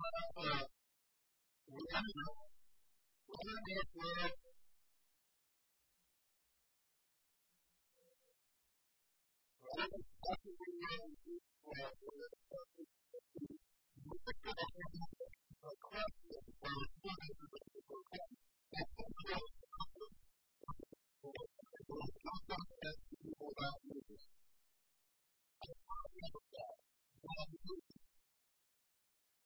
But we have enough. One minute where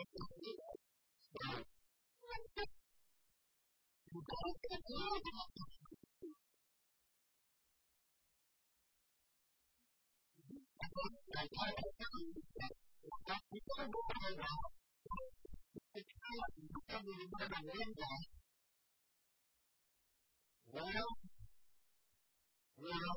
Well, well,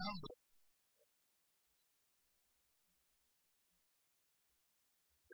number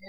Wow.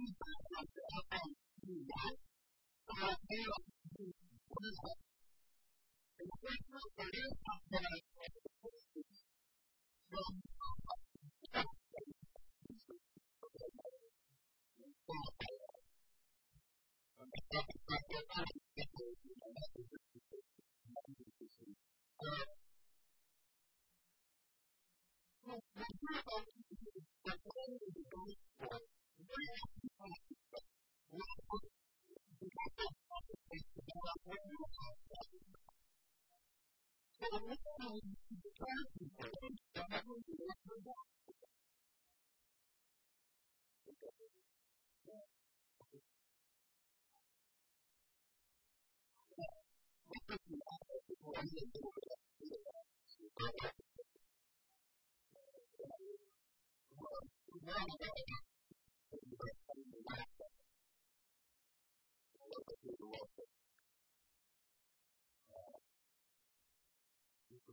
Thank you. mind the passion for it, whenever you look for that. Thank you.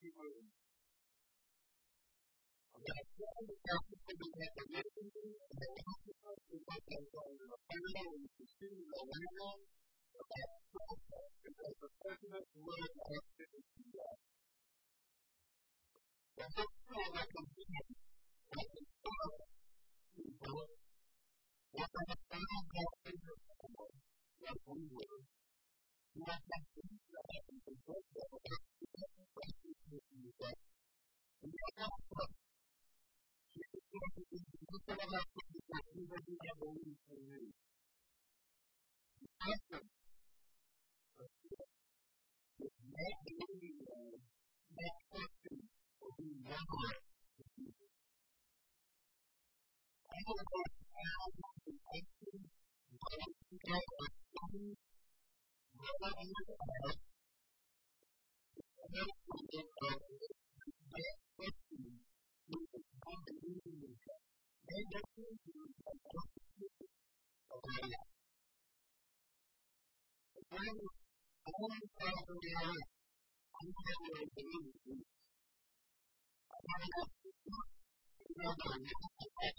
khi mơ và cái cái cái cái cái cái cái cái cái cái cái cái cái cái Thank you. tinha bom de fazer isso. Thank you. thế giới tiến trường và quốc của ngài là Ông ông theo ngài ông theo ngài thì ngài gì ông theo ngài thì ngài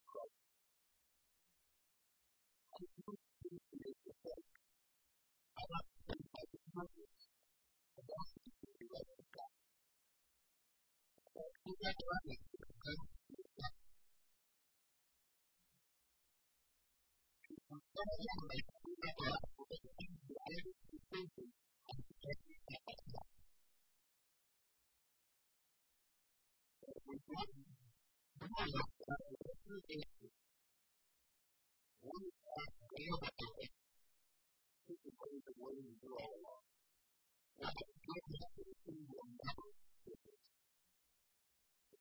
bukan lagi bukan bukan kalau yang baik bukan lagi bukan bukan bukan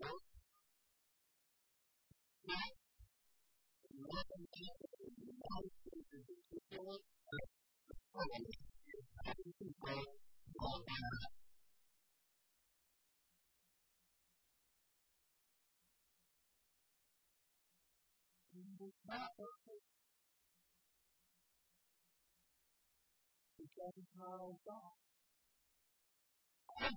work. Not, not in the United States in particular, but the world is having to go long enough Because how God. I'm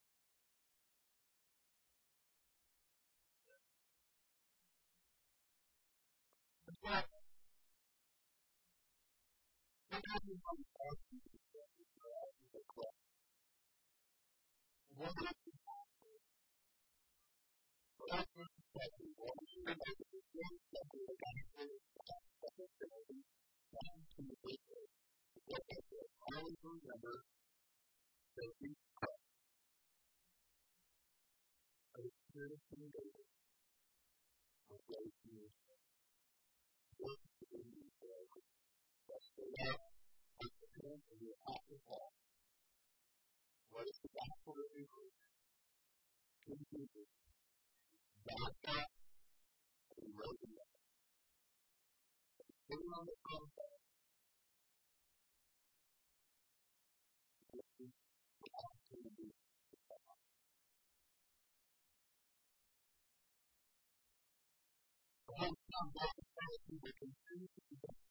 But Thank you. the love of the friends of the Apostle Paul. What is the gospel of Jesus? In Jesus, God got and rose again. Sitting on the cross, Thank you.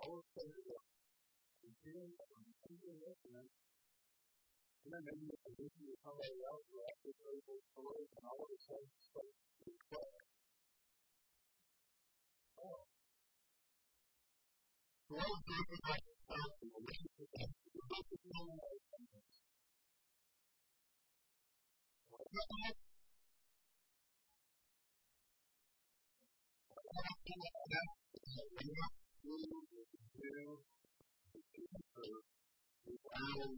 Hallelujah. And doing that you Israel, wow,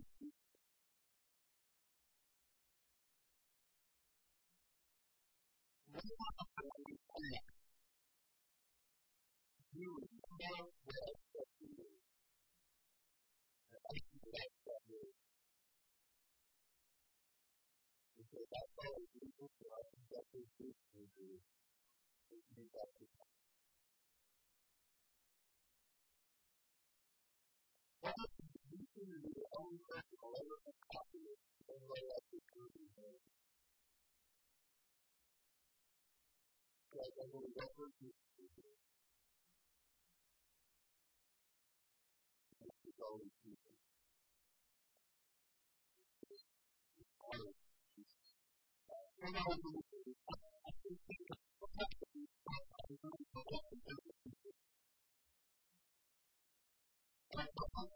Thank you. to your own personal level of happiness and lay up your burden there. Guys, I'm going to go through this. This is always people. And I was going to say, I think that's what happened. I'm going to go up and down.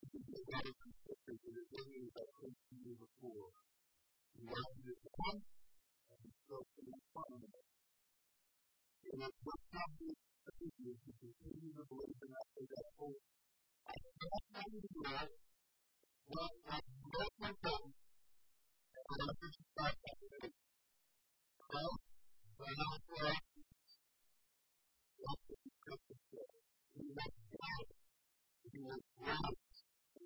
very consistent with the things that came to you before. You wanted it to come, and you still couldn't find it. It was what happened to you to continue to believe in after that whole I don't know you do it, but I broke my phone, and I was just like, I did it. Well, but I was like, that's what you could have said. You were proud. You were proud.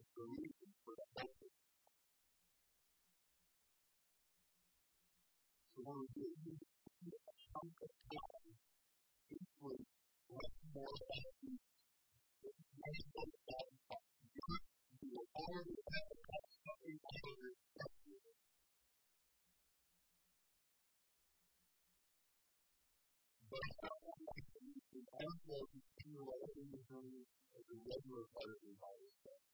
is the reason for the whole So when we get into the chunk of time, usually much more than it's much more than you will already have a something better than you. But it's not like you can have more than you are in the regular part of your body.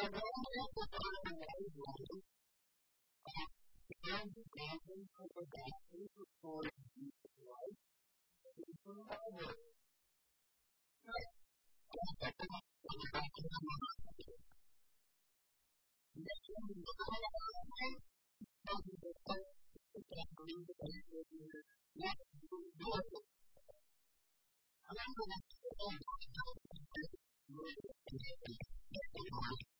I'm going to the next one. Going.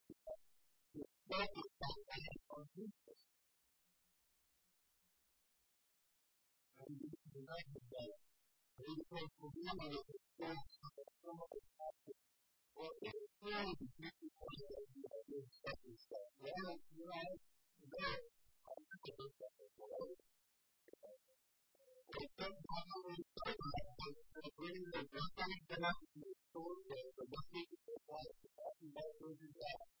focus that time on Jesus. And we can recognize that we can realize that God has so much happen. Well, it is really the beauty of the idea of this second step. One is realize that I can do this second step. It doesn't have to be so much, but it's really the best thing that I can do. So, the best thing that I can do is that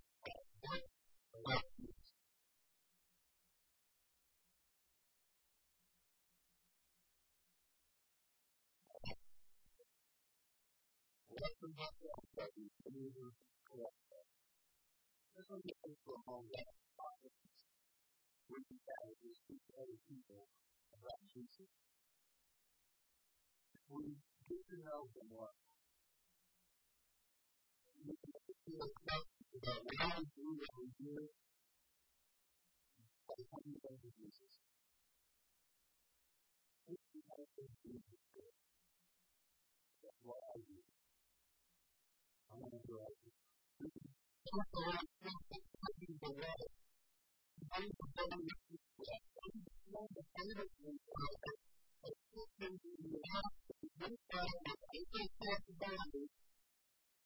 We get to know someone. to reflect the round view you.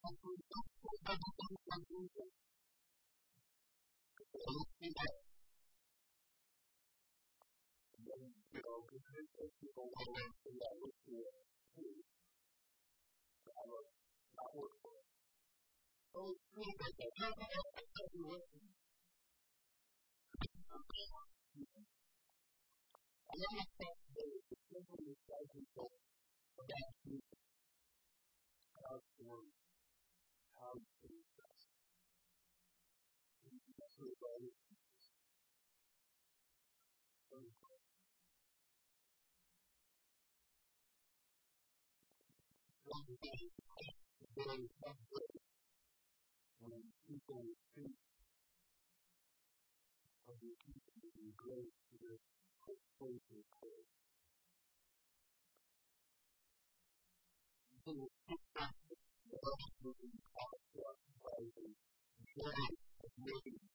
Better. And we have to do everything we can do that. So let's do that. Then, you know, because people want to see that with you, too. That was, that was, so it's really good. I don't know if that's what you're working. I understand that it's a simple discussion about Jesus. how to work, how to do this. That's what it is. Very comfortable when people think of the people being great to their places. People think that the rest of the concept as a joy of living. It's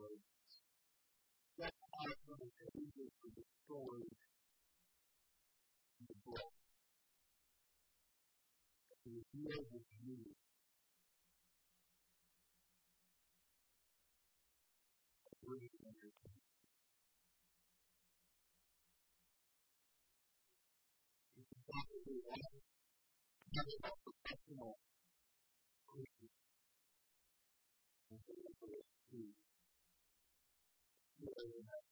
words. That's how those angels were destroyed in the blood. To reveal his beauty. Thank you. We have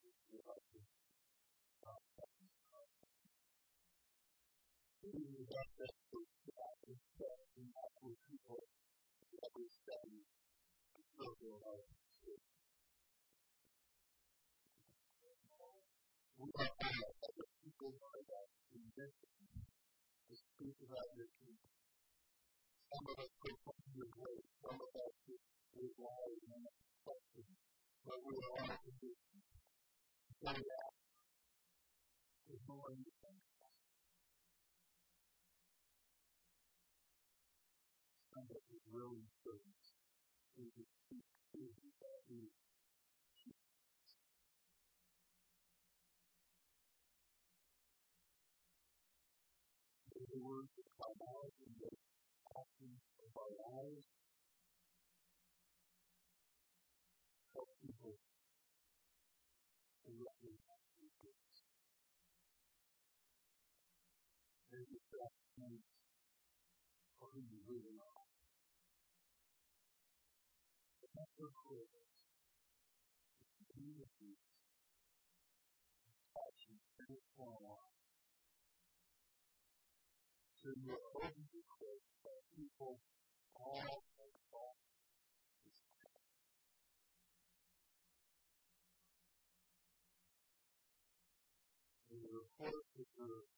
this people have to. Some of us go from the some of us is why we questions but we are all positioned. So that is more anything. Somebody really serves is to speak to that is the words that come out in the actions of our lives and distractions are you really not? But that's what it is. It's communities, passion, transform lives. So you are open to Christ by people all over all And the report is